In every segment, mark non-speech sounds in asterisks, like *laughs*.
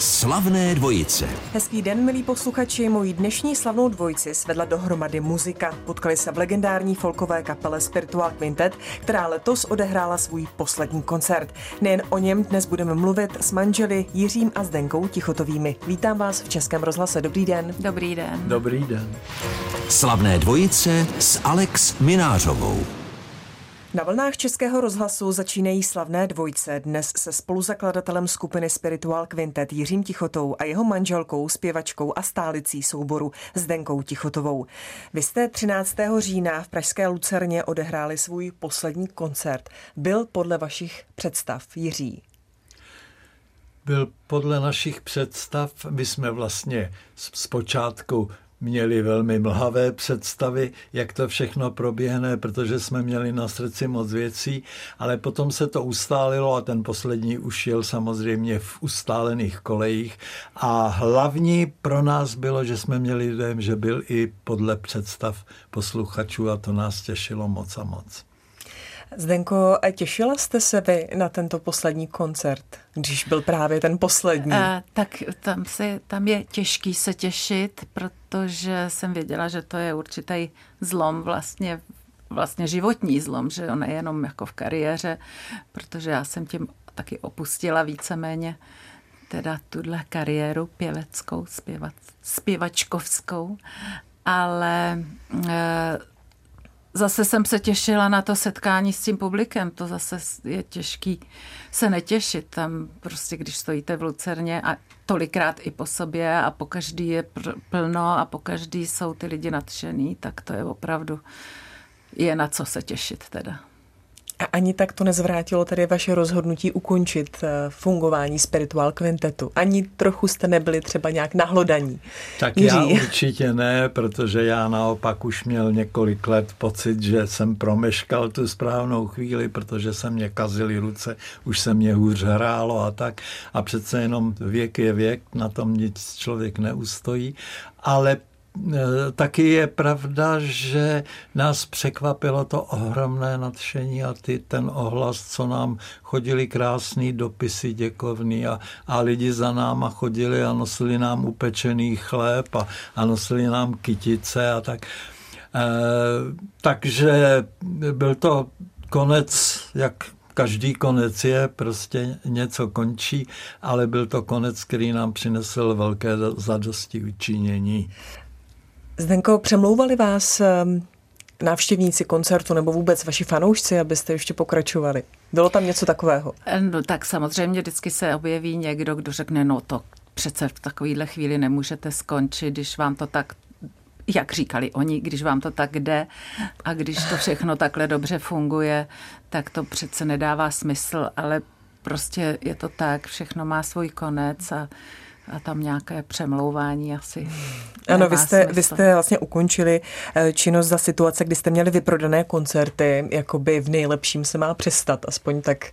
Slavné dvojice. Hezký den, milí posluchači. Mojí dnešní slavnou dvojici svedla dohromady muzika. Potkali se v legendární folkové kapele Spiritual Quintet, která letos odehrála svůj poslední koncert. Nejen o něm dnes budeme mluvit s manželi Jiřím a Zdenkou Tichotovými. Vítám vás v Českém rozhlase. Dobrý den. Dobrý den. Dobrý den. Slavné dvojice s Alex Minářovou. Na vlnách Českého rozhlasu začínají slavné dvojce. Dnes se spoluzakladatelem skupiny Spiritual Quintet Jiřím Tichotou a jeho manželkou, zpěvačkou a stálicí souboru Zdenkou Tichotovou. Vy jste 13. října v Pražské Lucerně odehráli svůj poslední koncert. Byl podle vašich představ Jiří? Byl podle našich představ. My jsme vlastně zpočátku měli velmi mlhavé představy, jak to všechno proběhne, protože jsme měli na srdci moc věcí, ale potom se to ustálilo a ten poslední už jel samozřejmě v ustálených kolejích a hlavní pro nás bylo, že jsme měli dojem, že byl i podle představ posluchačů a to nás těšilo moc a moc. Zdenko, těšila jste se vy na tento poslední koncert, když byl právě ten poslední? A, tak tam, se, tam je těžký se těšit, protože jsem věděla, že to je určitý zlom vlastně vlastně životní zlom, že on nejenom jako v kariéře, protože já jsem tím taky opustila víceméně teda tuhle kariéru pěveckou, zpěvac, zpěvačkovskou, ale e, zase jsem se těšila na to setkání s tím publikem. To zase je těžký se netěšit tam prostě, když stojíte v Lucerně a tolikrát i po sobě a po každý je plno a po každý jsou ty lidi nadšený, tak to je opravdu je na co se těšit teda. A ani tak to nezvrátilo tedy vaše rozhodnutí ukončit eh, fungování Spiritual Quintetu? Ani trochu jste nebyli třeba nějak nahlodaní? Tak Jiří. já určitě ne, protože já naopak už měl několik let pocit, že jsem promeškal tu správnou chvíli, protože se mě kazily ruce, už se mě hůř hrálo a tak. A přece jenom věk je věk, na tom nic člověk neustojí. Ale taky je pravda, že nás překvapilo to ohromné nadšení a ty, ten ohlas, co nám chodili krásný dopisy děkovný a, a lidi za náma chodili a nosili nám upečený chléb a, a nosili nám kytice a tak. E, takže byl to konec, jak každý konec je, prostě něco končí, ale byl to konec, který nám přinesl velké zadosti učinění. Zdenko, přemlouvali vás ehm, návštěvníci koncertu nebo vůbec vaši fanoušci, abyste ještě pokračovali? Bylo tam něco takového? No tak samozřejmě vždycky se objeví někdo, kdo řekne, no to přece v takovýhle chvíli nemůžete skončit, když vám to tak jak říkali oni, když vám to tak jde a když to všechno takhle dobře funguje, tak to přece nedává smysl, ale prostě je to tak, všechno má svůj konec a a tam nějaké přemlouvání asi. Ano, vy jste, vy jste vlastně ukončili eh, činnost za situace, kdy jste měli vyprodané koncerty, jakoby v nejlepším se má přestat, aspoň tak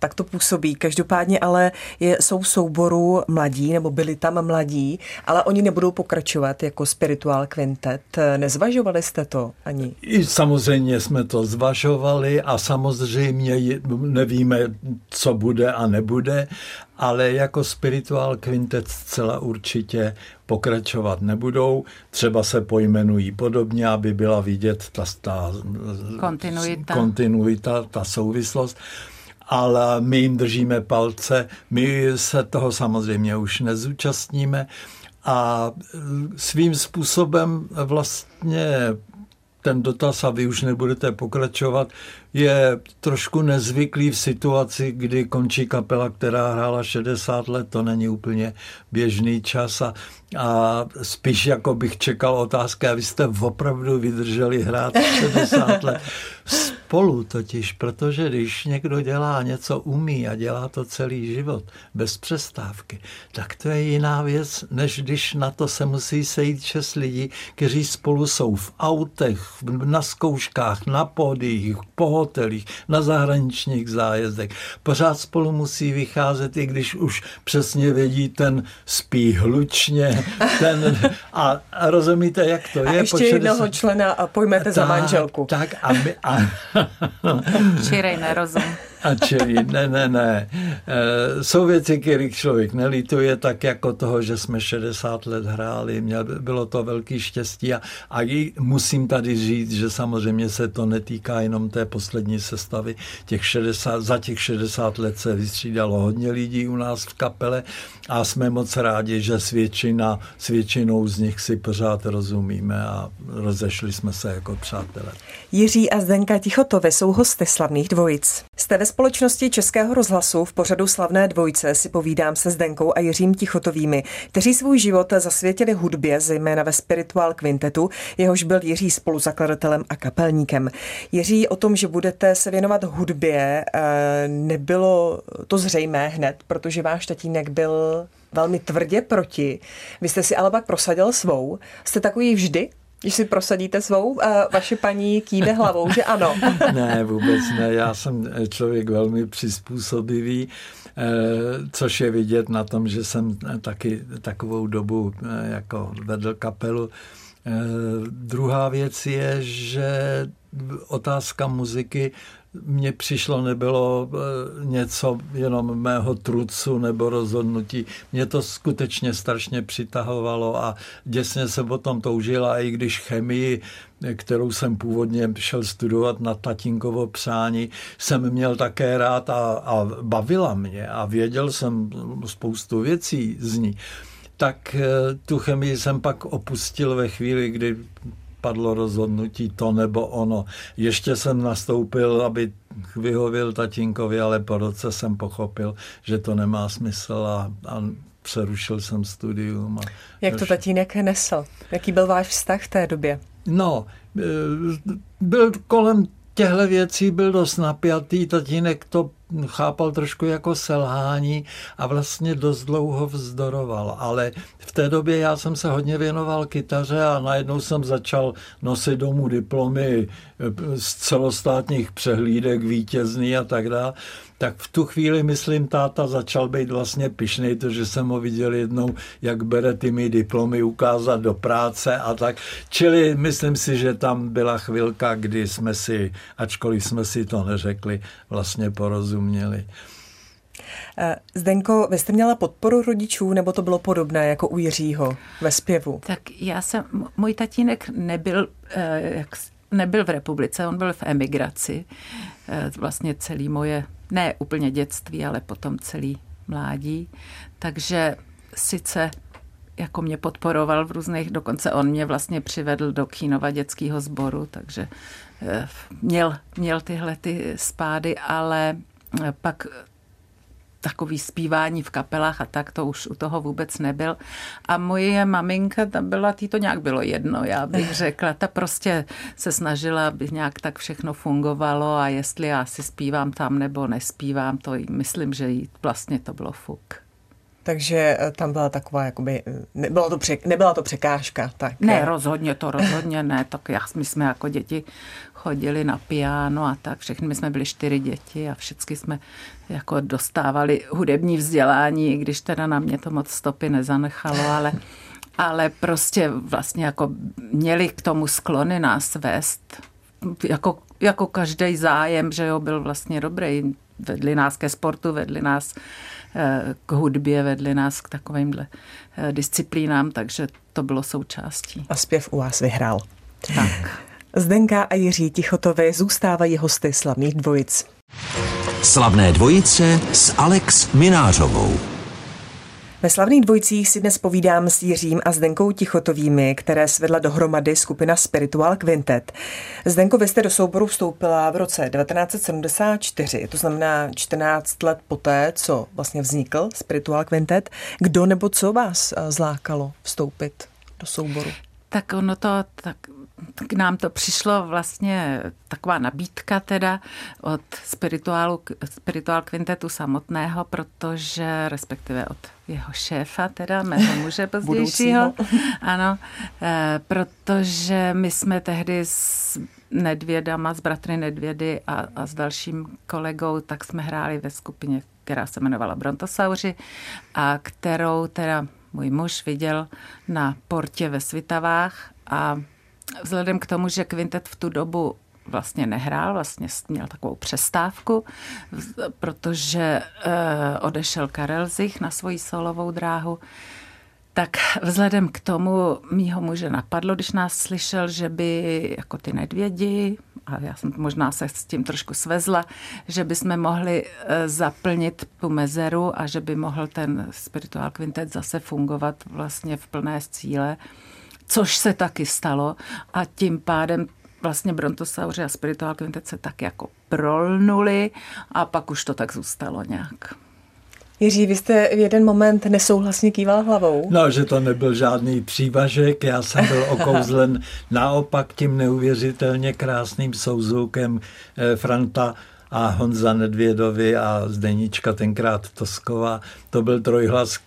tak to působí. Každopádně ale je, jsou souboru mladí, nebo byli tam mladí, ale oni nebudou pokračovat jako spirituál quintet. Nezvažovali jste to ani? I samozřejmě jsme to zvažovali a samozřejmě nevíme, co bude a nebude, ale jako spirituál quintet zcela určitě pokračovat nebudou. Třeba se pojmenují podobně, aby byla vidět ta, ta kontinuita. kontinuita, ta souvislost ale my jim držíme palce. My se toho samozřejmě už nezúčastníme a svým způsobem vlastně ten dotaz a vy už nebudete pokračovat, je trošku nezvyklý v situaci, kdy končí kapela, která hrála 60 let, to není úplně běžný čas a, a spíš jako bych čekal otázky, a vy jste opravdu vydrželi hrát 60 let spolu totiž, protože když někdo dělá něco umí a dělá to celý život bez přestávky, tak to je jiná věc, než když na to se musí sejít šest lidí, kteří spolu jsou v autech, na zkouškách, na pódiích, po hotelích, na zahraničních zájezdech. Pořád spolu musí vycházet, i když už přesně vědí, ten spí hlučně, ten a, a rozumíte, jak to a je. ještě jednoho člena a pojmete tak, za manželku. Tak a *laughs* my, a, Čirej nerozum. A čili, ne, ne, ne. E, jsou věci, kterých člověk nelítuje, tak jako toho, že jsme 60 let hráli. Měl, bylo to velký štěstí a, a i musím tady říct, že samozřejmě se to netýká jenom té poslední sestavy. Těch 60, za těch 60 let se vystřídalo hodně lidí u nás v kapele a jsme moc rádi, že s, většina, s většinou z nich si pořád rozumíme a rozešli jsme se jako přátelé. Jiří a Zdenka Tichotové jsou hosty slavných dvojic. Jste ve společnosti Českého rozhlasu v pořadu Slavné dvojce si povídám se Zdenkou a Jiřím Tichotovými, kteří svůj život zasvětili hudbě, zejména ve Spiritual Quintetu, jehož byl Jiří spoluzakladatelem a kapelníkem. Jiří, o tom, že budete se věnovat hudbě, eh, nebylo to zřejmé hned, protože váš tatínek byl velmi tvrdě proti. Vy jste si ale pak prosadil svou. Jste takový vždy? Když si prosadíte svou, a vaše paní kýve hlavou, že ano. *laughs* ne, vůbec ne. Já jsem člověk velmi přizpůsobivý, eh, což je vidět na tom, že jsem taky takovou dobu eh, jako vedl kapelu. Eh, druhá věc je, že otázka muziky mně přišlo, nebylo eh, něco jenom mého trucu nebo rozhodnutí. Mě to skutečně strašně přitahovalo a děsně se o tom toužila, i když chemii, kterou jsem původně šel studovat na tatínkovo přání, jsem měl také rád a, a bavila mě a věděl jsem spoustu věcí z ní tak eh, tu chemii jsem pak opustil ve chvíli, kdy padlo rozhodnutí to nebo ono. Ještě jsem nastoupil, aby vyhověl tatínkovi, ale po roce jsem pochopil, že to nemá smysl a, a přerušil jsem studium. A Jak to tatínek nesl? Jaký byl váš vztah v té době? No, e, byl kolem těchto věcí byl dost napjatý, tatínek to chápal trošku jako selhání a vlastně dost dlouho vzdoroval. Ale v té době já jsem se hodně věnoval kytaře a najednou jsem začal nosit domů diplomy z celostátních přehlídek vítězný a tak dále tak v tu chvíli, myslím, táta začal být vlastně pišný, to, že jsem ho viděl jednou, jak bere ty mi diplomy ukázat do práce a tak. Čili myslím si, že tam byla chvilka, kdy jsme si, ačkoliv jsme si to neřekli, vlastně porozuměli. Eh, Zdenko, vy jste měla podporu rodičů, nebo to bylo podobné jako u Jiřího ve zpěvu? Tak já jsem, můj tatínek nebyl, eh, jak, nebyl v republice, on byl v emigraci. Eh, vlastně celý moje ne úplně dětství, ale potom celý mládí. Takže sice jako mě podporoval v různých, dokonce on mě vlastně přivedl do Kínova dětského sboru, takže eh, měl, měl tyhle ty spády, ale pak takový zpívání v kapelách a tak, to už u toho vůbec nebyl. A moje maminka, ta byla, tý to nějak bylo jedno, já bych *laughs* řekla. Ta prostě se snažila, aby nějak tak všechno fungovalo a jestli já si zpívám tam nebo nespívám, to myslím, že jí vlastně to bylo fuk. Takže eh, tam byla taková, jakoby, eh, nebyla to, přek, nebyla to překážka. Tak... Ne, rozhodně to, rozhodně ne. Tak já, my jsme jako děti chodili na piano a tak. Všechny my jsme byli čtyři děti a všichni jsme jako dostávali hudební vzdělání, i když teda na mě to moc stopy nezanechalo, ale, ale prostě vlastně jako měli k tomu sklony nás vést. Jako, jako každý zájem, že jo, byl vlastně dobrý. Vedli nás ke sportu, vedli nás eh, k hudbě, vedli nás k takovýmhle eh, disciplínám, takže to bylo součástí. A zpěv u vás vyhrál. Tak. Zdenka a Jiří Tichotovi zůstávají hosty slavných dvojic. Slavné dvojice s Alex Minářovou. Ve slavných dvojcích si dnes povídám s Jiřím a Zdenkou Tichotovými, které svedla dohromady skupina Spiritual Quintet. Zdenko, vy jste do souboru vstoupila v roce 1974, to znamená 14 let poté, co vlastně vznikl Spiritual Quintet. Kdo nebo co vás eh, zlákalo vstoupit do souboru? Tak ono to tak k nám to přišlo vlastně taková nabídka teda od spirituálu, spirituál kvintetu samotného, protože respektive od jeho šéfa, teda mého muže *laughs* pozdějšího. ano, e, protože my jsme tehdy s Nedvědama, s bratry Nedvědy a, a s dalším kolegou, tak jsme hráli ve skupině, která se jmenovala Brontosauři a kterou teda můj muž viděl na portě ve Svitavách a vzhledem k tomu, že kvintet v tu dobu vlastně nehrál, vlastně měl takovou přestávku, protože odešel Karel Zich na svoji solovou dráhu. Tak vzhledem k tomu mýho muže napadlo, když nás slyšel, že by jako ty nedvědi, a já jsem možná se s tím trošku svezla, že by jsme mohli e, zaplnit tu mezeru a že by mohl ten spirituál kvintet zase fungovat vlastně v plné cíle, což se taky stalo a tím pádem vlastně Brontosauři a spirituál kvintet se tak jako prolnuli a pak už to tak zůstalo nějak. Jiří, vy jste v jeden moment nesouhlasně kýval hlavou. No, že to nebyl žádný přívažek, já jsem byl *laughs* okouzlen naopak tím neuvěřitelně krásným souzvukem eh, Franta a Honza Nedvědovi a Zdenička tenkrát Toskova. To byl trojhlas,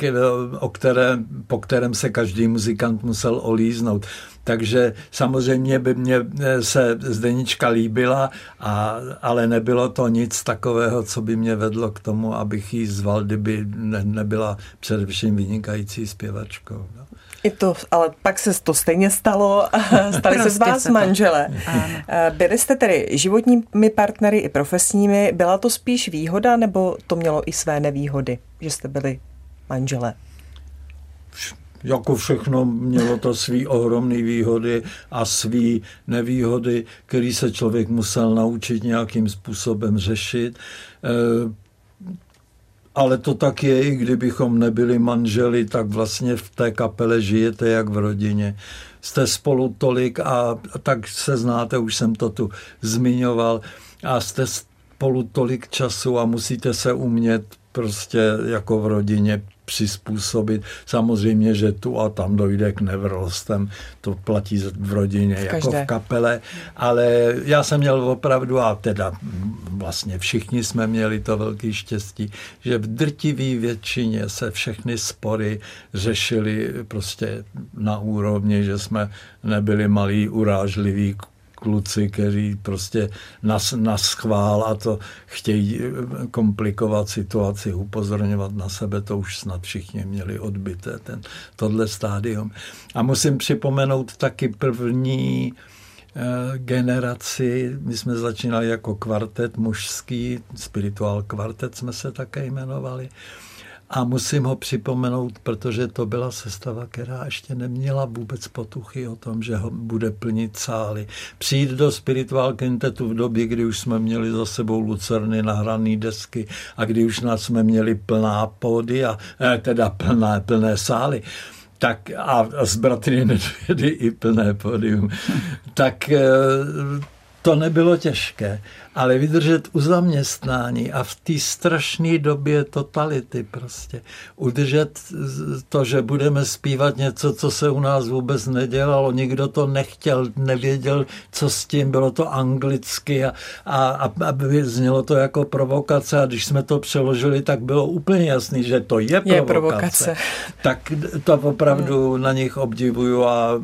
o které, po kterém se každý muzikant musel olíznout. Takže samozřejmě by mě eh, se Zdenička líbila, a, ale nebylo to nic takového, co by mě vedlo k tomu, abych jí zval, kdyby ne, nebyla především vynikající zpěvačkou. No. I to, ale pak se to stejně stalo, *laughs* stali se z prostě vás manžele. Eh, byli jste tedy životními partnery i profesními, byla to spíš výhoda, nebo to mělo i své nevýhody, že jste byli manželé? jako všechno mělo to svý ohromné výhody a svý nevýhody, který se člověk musel naučit nějakým způsobem řešit. Ale to tak je, i kdybychom nebyli manželi, tak vlastně v té kapele žijete jak v rodině. Jste spolu tolik a tak se znáte, už jsem to tu zmiňoval, a jste spolu tolik času a musíte se umět prostě jako v rodině přizpůsobit. Samozřejmě, že tu a tam dojde k nevrlostem, to platí v rodině v jako v kapele, ale já jsem měl opravdu, a teda vlastně všichni jsme měli to velké štěstí, že v drtivé většině se všechny spory řešily prostě na úrovni, že jsme nebyli malí urážliví kluci, kteří prostě nas, nas schvál a to chtějí eh, komplikovat situaci, upozorňovat na sebe, to už snad všichni měli odbité, ten, tohle stádium. A musím připomenout taky první eh, generaci. My jsme začínali jako kvartet mužský, spirituál kvartet jsme se také jmenovali. A musím ho připomenout, protože to byla sestava, která ještě neměla vůbec potuchy o tom, že ho bude plnit sály. Přijít do spirituál quintetu v době, kdy už jsme měli za sebou lucerny, nahrané desky a kdy už nás jsme měli plná pódy a eh, teda plné, plné sály tak a s bratry Nedvědy i plné pódium, tak eh, to nebylo těžké, ale vydržet u zaměstnání a v té strašné době totality prostě udržet to, že budeme zpívat něco, co se u nás vůbec nedělalo, nikdo to nechtěl, nevěděl, co s tím, bylo to anglicky a, a, a aby znělo to jako provokace a když jsme to přeložili, tak bylo úplně jasný, že to je provokace. Je provokace. Tak to opravdu na nich obdivuju a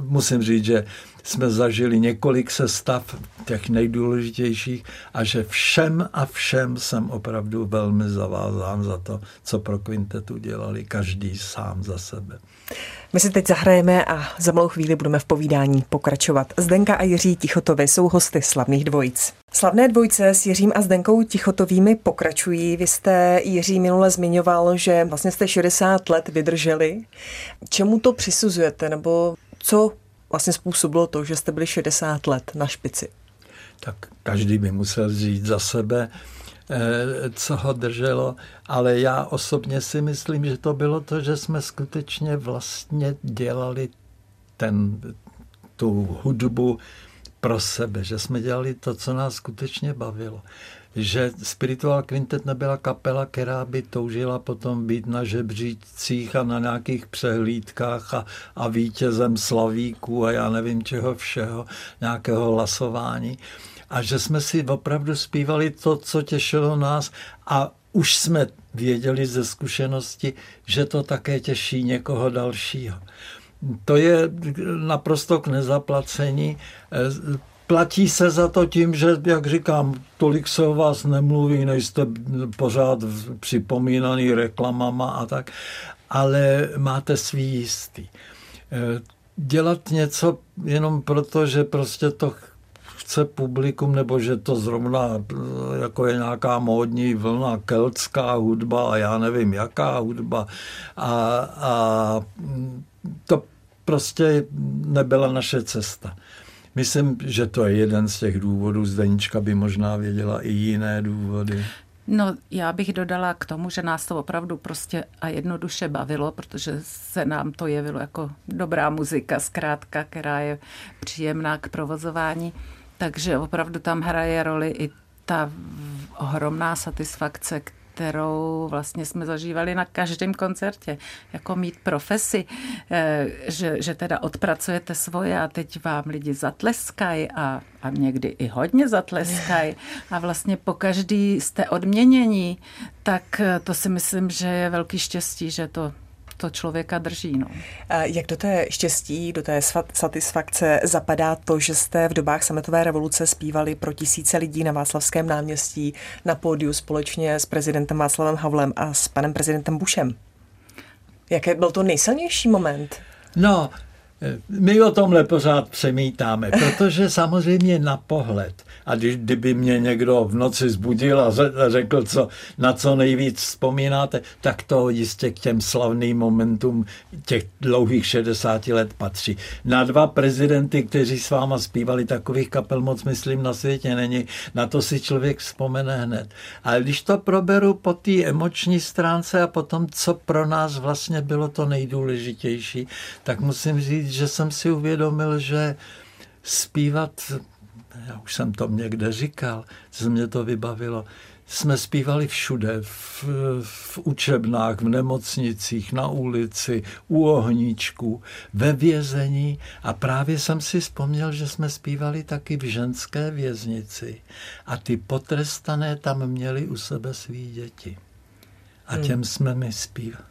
musím říct, že jsme zažili několik sestav, těch nejdůležitějších, a že všem a všem jsem opravdu velmi zavázán za to, co pro kvintetu dělali, každý sám za sebe. My si teď zahrajeme a za malou chvíli budeme v povídání pokračovat. Zdenka a Jiří Tichotovi jsou hosty slavných dvojic. Slavné dvojce s Jiřím a Zdenkou Tichotovými pokračují. Vy jste, Jiří, minule zmiňoval, že vlastně jste 60 let vydrželi. Čemu to přisuzujete, nebo co vlastně způsobilo to, že jste byli 60 let na špici? Tak každý by musel říct za sebe, eh, co ho drželo, ale já osobně si myslím, že to bylo to, že jsme skutečně vlastně dělali ten, tu hudbu pro sebe, že jsme dělali to, co nás skutečně bavilo že Spiritual Quintet nebyla kapela, která by toužila potom být na žebřících a na nějakých přehlídkách a, a vítězem slavíků a já nevím čeho všeho, nějakého hlasování. A že jsme si opravdu zpívali to, co těšilo nás a už jsme věděli ze zkušenosti, že to také těší někoho dalšího. To je naprosto k nezaplacení platí se za to tím, že, jak říkám, tolik se o vás nemluví, nejste pořád připomínaný reklamama a tak, ale máte svý jistý. Eh, dělat něco jenom proto, že prostě to chce publikum, nebo že to zrovna eh, jako je nějaká módní vlna, keltská hudba a já nevím, jaká hudba. A, a to prostě nebyla naše cesta. Myslím, že to je jeden z těch důvodů. Zdenička by možná věděla i jiné důvody. No, já bych dodala k tomu, že nás to opravdu prostě a jednoduše bavilo, protože se nám to jevilo jako dobrá muzika, zkrátka, která je příjemná k provozování. Takže opravdu tam hraje roli i ta ohromná satisfakce, kterou vlastně jsme zažívali na každém koncertě. Jako mít profesi, eh, že, že teda odpracujete svoje a teď vám lidi zatleskají a, a někdy i hodně zatleskají a vlastně po každý jste odměnění, tak eh, to si myslím, že je velký štěstí, že to to člověka drží. No. Jak do té štěstí, do té satisfakce zapadá to, že jste v dobách sametové revoluce zpívali pro tisíce lidí na Václavském náměstí na pódiu společně s prezidentem Václavem Havlem a s panem prezidentem Bushem? Jaký byl to nejsilnější moment? No, my o tomhle pořád přemítáme, protože samozřejmě na pohled a když, kdyby mě někdo v noci zbudil a řekl, co, na co nejvíc vzpomínáte, tak to jistě k těm slavným momentům těch dlouhých 60 let patří. Na dva prezidenty, kteří s váma zpívali takových kapel moc, myslím, na světě není. Na to si člověk vzpomene hned. Ale když to proberu po té emoční stránce a potom, co pro nás vlastně bylo to nejdůležitější, tak musím říct, že jsem si uvědomil, že zpívat já už jsem to někde říkal, co mě to vybavilo, jsme zpívali všude, v, v učebnách, v nemocnicích, na ulici, u ohníčků, ve vězení a právě jsem si vzpomněl, že jsme zpívali taky v ženské věznici a ty potrestané tam měli u sebe svý děti. A těm hmm. jsme my zpívali.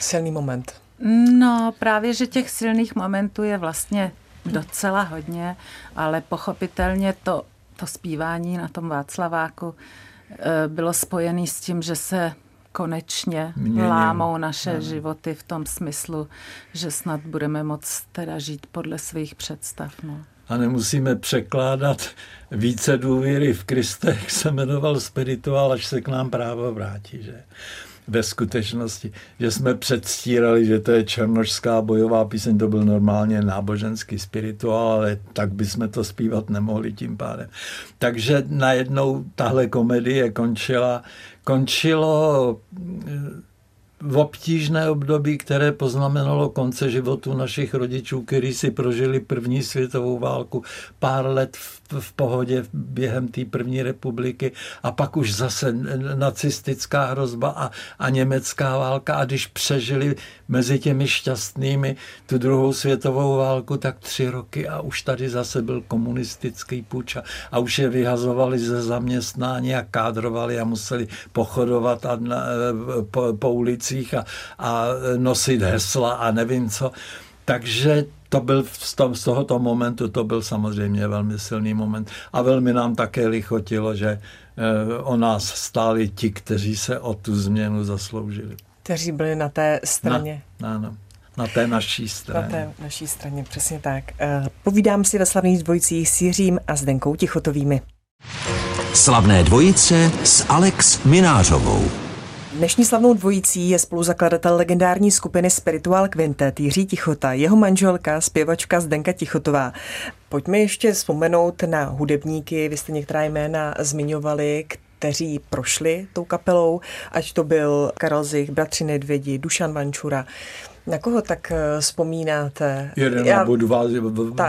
Silný moment. No, právě, že těch silných momentů je vlastně docela hodně, ale pochopitelně to, to zpívání na tom Václaváku eh, bylo spojené s tím, že se konečně Měně. lámou naše ano. životy v tom smyslu, že snad budeme moct teda žít podle svých představ. No. A nemusíme překládat více důvěry v Kristech, se jmenoval spirituál, až se k nám právo vrátí. Že? Ve skutečnosti, že jsme předstírali, že to je černošská bojová píseň, to byl normálně náboženský spirituál, ale tak bychom to zpívat nemohli tím pádem. Takže najednou tahle komedie končila, končilo v obtížné období, které poznamenalo konce životu našich rodičů, kteří si prožili první světovou válku, pár let v, v pohodě během té první republiky a pak už zase nacistická hrozba a, a německá válka. A když přežili mezi těmi šťastnými tu druhou světovou válku, tak tři roky a už tady zase byl komunistický půjč a, a už je vyhazovali ze zaměstnání a kádrovali a museli pochodovat a na, po, po ulici ulicích a, a nosit hesla a nevím co. Takže to byl z, toho, z tohoto momentu, to byl samozřejmě velmi silný moment a velmi nám také lichotilo, že eh, o nás stáli ti, kteří se o tu změnu zasloužili. Kteří byli na té straně. Na, ano, na té naší straně. Na té naší straně, přesně tak. Eh, povídám si ve slavných dvojicích s Jiřím a Zdenkou Tichotovými. Slavné dvojice s Alex Minářovou. Dnešní slavnou dvojicí je spoluzakladatel legendární skupiny Spiritual Quintet Jiří Tichota, jeho manželka, zpěvačka Zdenka Tichotová. Pojďme ještě vzpomenout na hudebníky, vy jste některá jména zmiňovali, kteří prošli tou kapelou, ať to byl Karel Zich, Bratři Nedvědi, Dušan Vančura. Na koho tak eh, vzpomínáte? Jeden Já...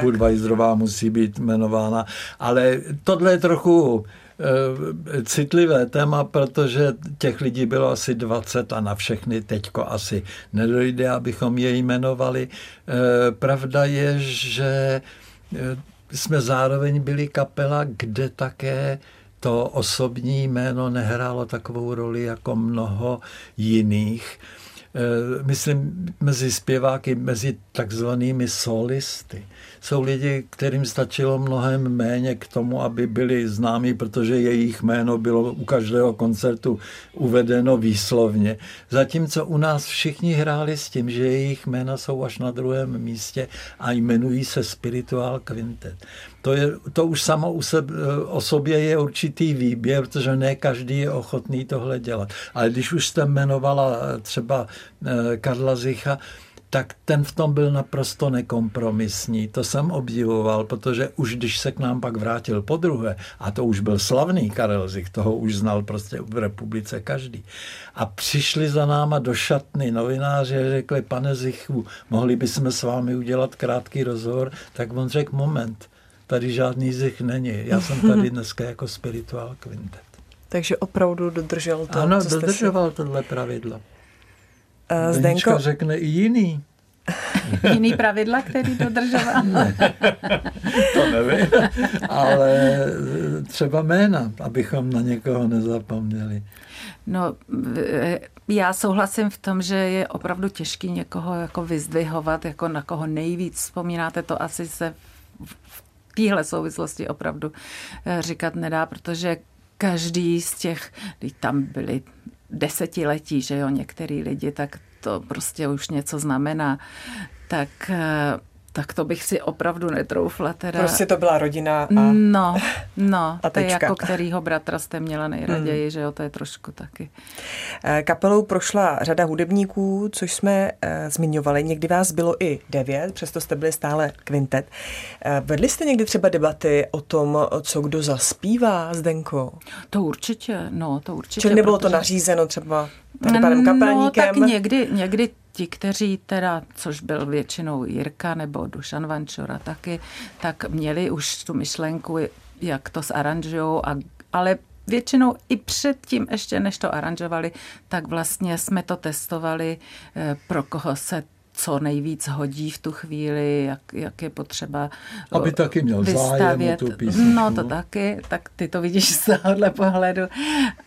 Budweiserová musí být jmenována, ale tohle je trochu citlivé téma, protože těch lidí bylo asi 20 a na všechny teďko asi nedojde, abychom je jmenovali. Eh, pravda je, že eh, jsme zároveň byli kapela, kde také to osobní jméno nehrálo takovou roli jako mnoho jiných. Myslím mezi zpěváky, mezi takzvanými solisty. Jsou lidi, kterým stačilo mnohem méně k tomu, aby byli známí, protože jejich jméno bylo u každého koncertu uvedeno výslovně. Zatímco u nás všichni hráli s tím, že jejich jména jsou až na druhém místě a jmenují se Spiritual Quintet. To, je, to už samo u sebe, o sobě je určitý výběr, protože ne každý je ochotný tohle dělat. Ale když už jste jmenovala třeba eh, Karla Zicha, tak ten v tom byl naprosto nekompromisní. To jsem obdivoval, protože už když se k nám pak vrátil po druhé, a to už byl slavný Karel Zich, toho už znal prostě v republice každý. A přišli za náma do šatny novináři a řekli, pane Zichu, mohli bychom s vámi udělat krátký rozhovor, tak on řekl, moment, tady žádný Zich není. Já jsem tady dneska jako spirituál kvintet. *laughs* Takže opravdu dodržel to, Ano, co dodržoval si... tohle pravidlo. Uh, Zdenko... řekne i jiný. *laughs* Jiný pravidla, který dodržoval? Ne, to nevím, ale třeba jména, abychom na někoho nezapomněli. No, já souhlasím v tom, že je opravdu těžký někoho jako vyzdvihovat, jako na koho nejvíc vzpomínáte, to asi se v téhle souvislosti opravdu eh, říkat nedá, protože každý z těch, když tam byli desetiletí, že jo, některý lidi, tak to prostě už něco znamená, tak eh, tak to bych si opravdu netroufla. Teda. Prostě to byla rodina a No, no, *laughs* a to je jako kterýho bratra jste měla nejraději, hmm. že jo, to je trošku taky. Eh, kapelou prošla řada hudebníků, což jsme uh, zmiňovali. Někdy vás bylo i devět, přesto jste byli stále kvintet. Uh, vedli jste někdy třeba debaty o tom, co kdo zaspívá, Zdenko? To určitě, no, to určitě. Čili nebylo protože... to nařízeno třeba tady panem kapelníkem? No, tak někdy, někdy ti, kteří teda, což byl většinou Jirka nebo Dušan Vančora taky, tak měli už tu myšlenku, jak to zaranžují, ale většinou i předtím, ještě než to aranžovali, tak vlastně jsme to testovali, eh, pro koho se co nejvíc hodí v tu chvíli, jak, jak je potřeba Aby taky měl vystavět. zájem o tu písničku. No to taky, tak ty to vidíš z tohohle pohledu,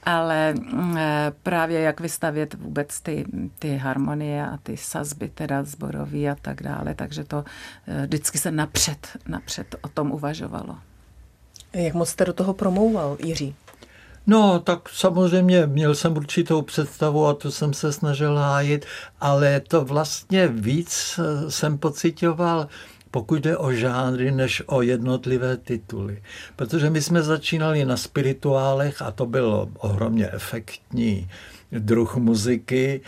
ale eh, právě jak vystavět vůbec ty, ty harmonie a ty sazby teda zborový a tak dále, takže to eh, vždycky se napřed, napřed o tom uvažovalo. Jak moc jste do toho promouval, Jiří? No, tak samozřejmě měl jsem určitou představu a to jsem se snažil hájit, ale to vlastně víc eh, jsem pocitoval pokud jde o žánry, než o jednotlivé tituly. Protože my jsme začínali na spirituálech a to bylo ohromně efektní druh muziky,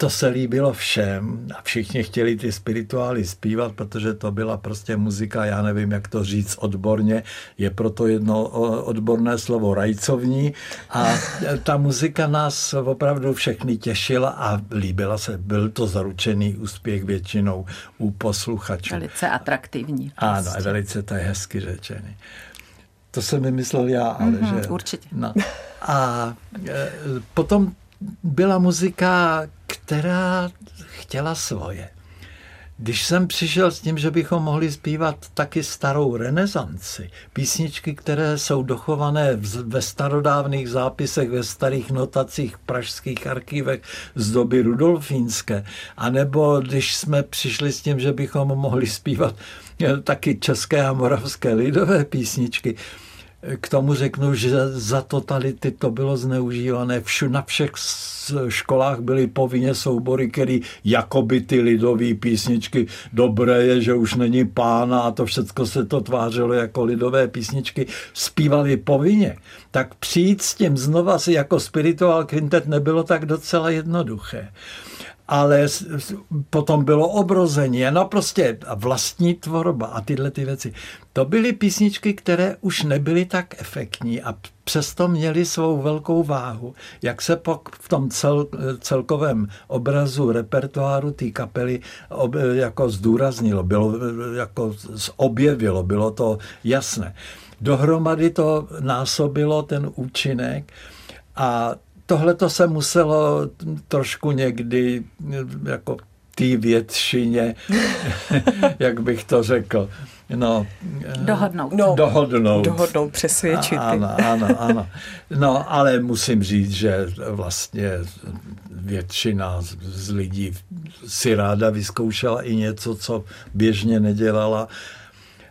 to se líbilo všem a všichni chtěli ty spirituály zpívat, protože to byla prostě muzika, já nevím, jak to říct odborně, je proto jedno odborné slovo rajcovní a ta muzika nás opravdu všechny těšila a líbila se. Byl to zaručený úspěch většinou u posluchačů. Velice atraktivní. Prostě. Ano, velice to je hezky řečený. To jsem vymyslel já, ale mm-hmm, že... Určitě. No. A e, potom byla muzika, která chtěla svoje. Když jsem přišel s tím, že bychom mohli zpívat taky starou renesanci, písničky, které jsou dochované ve starodávných zápisech, ve starých notacích pražských archívech z doby rudolfínské, anebo když jsme přišli s tím, že bychom mohli zpívat eh, taky české a moravské lidové písničky, k tomu řeknu, že za totality to bylo zneužívané. Všu, na všech školách byly povinně soubory, který jakoby ty lidové písničky, dobré je, že už není pána a to všechno se to tvářilo jako lidové písničky, zpívali povinně. Tak přijít s tím znova si jako spiritual quintet nebylo tak docela jednoduché ale potom bylo obrození, no prostě vlastní tvorba a tyhle ty věci. To byly písničky, které už nebyly tak efektní a přesto měly svou velkou váhu, jak se pak v tom cel, celkovém obrazu repertoáru té kapely ob, jako zdůraznilo, bylo, jako objevilo, bylo to jasné. Dohromady to násobilo ten účinek a tohle to se muselo trošku někdy jako té většině, *laughs* jak bych to řekl, No, dohodnout. No, dohodnout. Dohodnout, přesvědčit. Ano, ano, ano. No, ale musím říct, že vlastně většina z lidí si ráda vyzkoušela i něco, co běžně nedělala.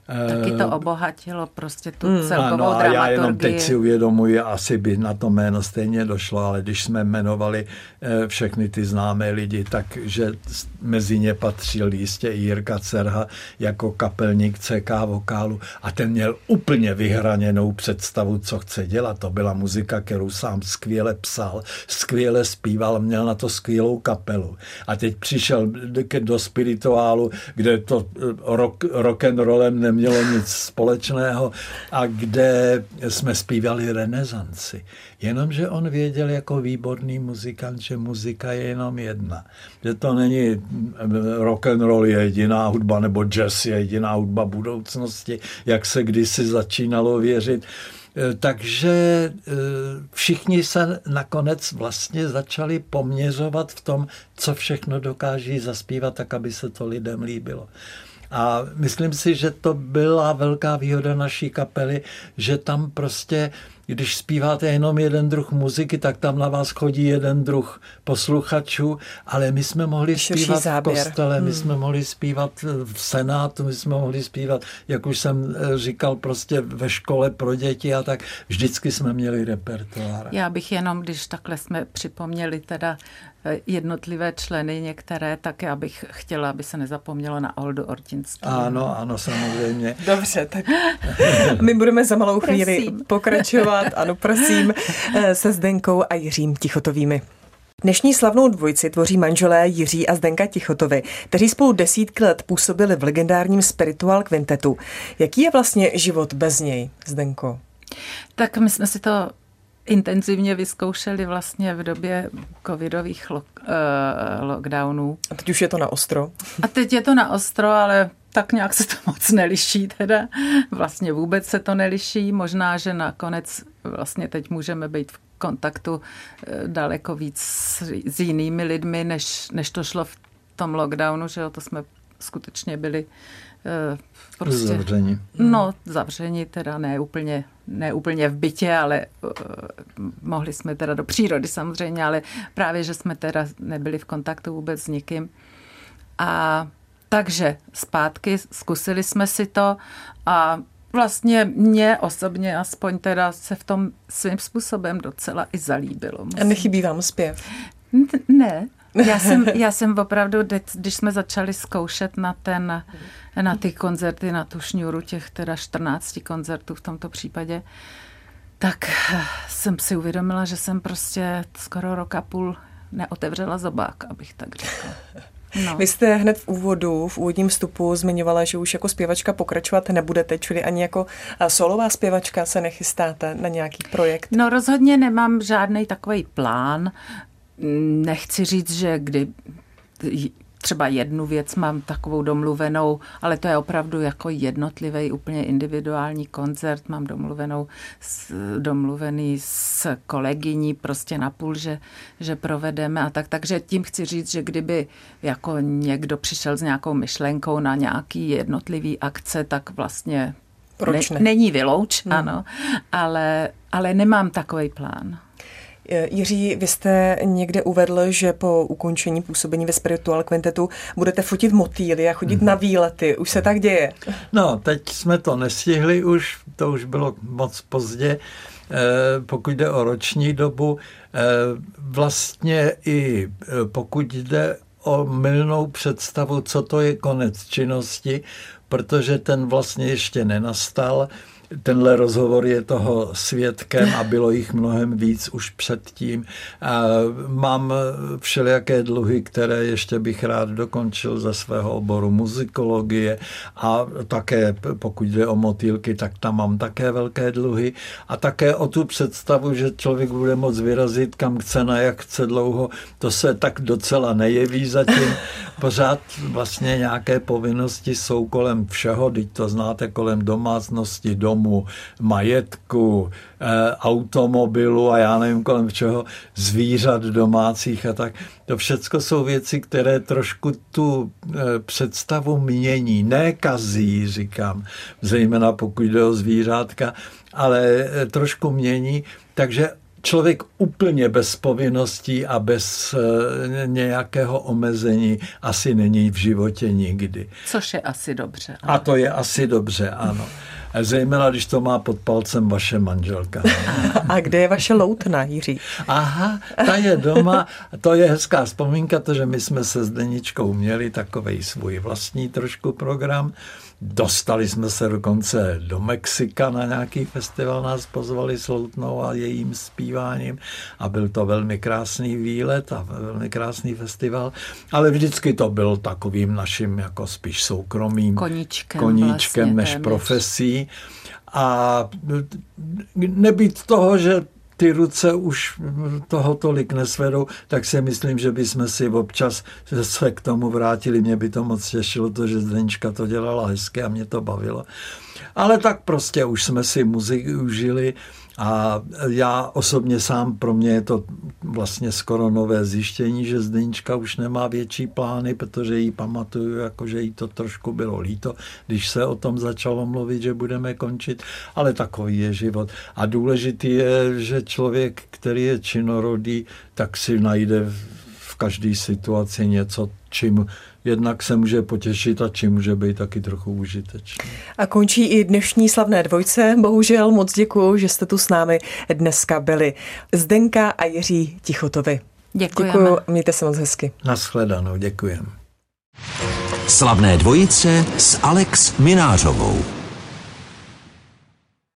Taky to obohatilo prostě tu hmm, celkovou ano, dramaturgii. a já jenom teď si uvědomuji, asi by na to jméno stejně došlo, ale když jsme jmenovali eh, všechny ty známé lidi, takže mezi ně patřil jistě i Jirka Cerha jako kapelník CK vokálu a ten měl úplně vyhraněnou představu, co chce dělat. To byla muzika, kterou sám skvěle psal, skvěle zpíval, měl na to skvělou kapelu. A teď přišel do spirituálu, kde to eh, rock, rock and rollem neměl nemělo nic společného a kde jsme zpívali renesanci. Jenomže on věděl jako výborný muzikant, že muzika je jenom jedna. Že to není rock and roll je jediná hudba nebo jazz je jediná hudba budoucnosti, jak se kdysi začínalo věřit. Takže eh, všichni se nakonec vlastně začali poměřovat v tom, co všechno dokáží zaspívat, tak aby se to lidem líbilo. A myslím si, že to byla velká výhoda naší kapely, že tam prostě když zpíváte jenom jeden druh muziky, tak tam na vás chodí jeden druh posluchačů, ale my jsme mohli Širší zpívat záběr. v kostele, hmm. my jsme mohli zpívat v senátu, my jsme mohli zpívat, jak už jsem eh, říkal, prostě ve škole pro děti a tak. Vždycky jsme měli repertoár. Já bych jenom, když takhle jsme připomněli teda eh, jednotlivé členy některé, tak já bych chtěla, aby se nezapomnělo na Oldu Ortinský. Ano, ano, samozřejmě. Dobře, tak *laughs* my budeme za malou chvíli Prosím. Pokračovat, ano, prosím, eh, se Zdenkou a Jiřím Tichotovými. Dnešní slavnou dvojici tvoří manželé Jiří a Zdenka Tichotovi, kteří spolu desítky let působili v legendárním Spiritual Quintetu. Jaký je vlastně život bez něj, Zdenko? Tak my jsme si to intenzivně vyzkoušeli vlastně v době covidových lo- uh, lockdownů. A teď už je to na ostro. A teď je to na ostro, ale tak nějak se to *laughs* moc neliší teda. Vlastně vůbec se to neliší. Možná, že nakonec vlastně teď můžeme být v kontaktu eh, daleko víc s, s jinými lidmi, než, než to šlo v tom lockdownu, že jo, to jsme skutečně byli uh, prostě... Zavření. No, zavření teda ne úplně, ne úplně v bytě, ale uh, mohli jsme teda do přírody samozřejmě, ale právě, že jsme teda nebyli v kontaktu vůbec s nikým. A takže zpátky zkusili jsme si to a vlastně mě osobně aspoň teda se v tom svým způsobem docela i zalíbilo. A nechybí vám zpěv? N- Ne, já jsem, *laughs* já jsem opravdu, když jsme začali zkoušet na, ten, na ty koncerty, na tu šňůru těch teda 14 koncertů v tomto případě, tak jsem si uvědomila, že jsem prostě skoro rok a půl neotevřela zobák, abych tak řekla. No. Vy jste hned v úvodu, v úvodním vstupu zmiňovala, že už jako zpěvačka pokračovat nebudete, čili ani jako solová zpěvačka se nechystáte na nějaký projekt? No rozhodně nemám žádný takový plán. Nechci říct, že kdy třeba jednu věc mám takovou domluvenou, ale to je opravdu jako jednotlivý, úplně individuální koncert. Mám domluvenou, s, domluvený s kolegyní prostě na půl, že, že provedeme a tak. Takže tím chci říct, že kdyby jako někdo přišel s nějakou myšlenkou na nějaký jednotlivý akce, tak vlastně Proč ne? není vylouč, hmm. ano, ale, ale nemám takový plán. Jiří, vy jste někde uvedl, že po ukončení působení ve Spiritual Quintetu budete fotit motýly a chodit mm. na výlety. Už se tak děje? No, teď jsme to nestihli už, to už bylo moc pozdě. Pokud jde o roční dobu, vlastně i pokud jde o mylnou představu, co to je konec činnosti, protože ten vlastně ještě nenastal, tenhle rozhovor je toho svědkem a bylo jich mnohem víc už předtím. Mám všelijaké dluhy, které ještě bych rád dokončil ze svého oboru muzikologie a také pokud jde o motýlky, tak tam mám také velké dluhy a také o tu představu, že člověk bude moct vyrazit kam chce, na jak chce dlouho, to se tak docela nejeví zatím. *laughs* Pořád vlastně nějaké povinnosti jsou kolem všeho, teď to znáte kolem domácnosti, domů, domu, majetku, eh, automobilu a já nevím kolem čeho, zvířat domácích a tak. To všechno jsou věci, které trošku tu eh, představu mění, ne kazí, říkám, zejména pokud jde o zvířátka, ale trošku mění, takže člověk úplně bez povinností a bez eh, nějakého omezení asi není v životě nikdy. Což je asi dobře. Ale... A to je asi dobře, ano. Zejména, když to má pod palcem vaše manželka. A kde je vaše loutna, Jiří? Aha, ta je doma. To je hezká vzpomínka, to, že my jsme se s Deničkou měli takový svůj vlastní trošku program. Dostali jsme se dokonce do Mexika na nějaký festival, nás pozvali s Loutnou a jejím zpíváním a byl to velmi krásný výlet a velmi krásný festival, ale vždycky to byl takovým naším jako spíš soukromým koníčkem, koníčkem vlastně, než téměř. profesí. A nebýt toho, že ty ruce už toho tolik nesvedou, tak si myslím, že bychom si občas se k tomu vrátili. Mě by to moc těšilo, to, že Zdenička to dělala hezky a mě to bavilo. Ale tak prostě už jsme si muziku užili a já osobně sám, pro mě je to vlastně skoro nové zjištění, že Zdenička už nemá větší plány, protože jí pamatuju, jako že jí to trošku bylo líto, když se o tom začalo mluvit, že budeme končit, ale takový je život. A důležitý je, že člověk, který je činorodý, tak si najde v každé situaci něco, čím jednak se může potěšit a čím může být taky trochu užitečný. A končí i dnešní slavné dvojce. Bohužel moc děkuji, že jste tu s námi dneska byli. Zdenka a Jiří Tichotovi. Děkujeme. Děkuji, mějte se moc hezky. Naschledanou, děkujem. Slavné dvojice s Alex Minářovou.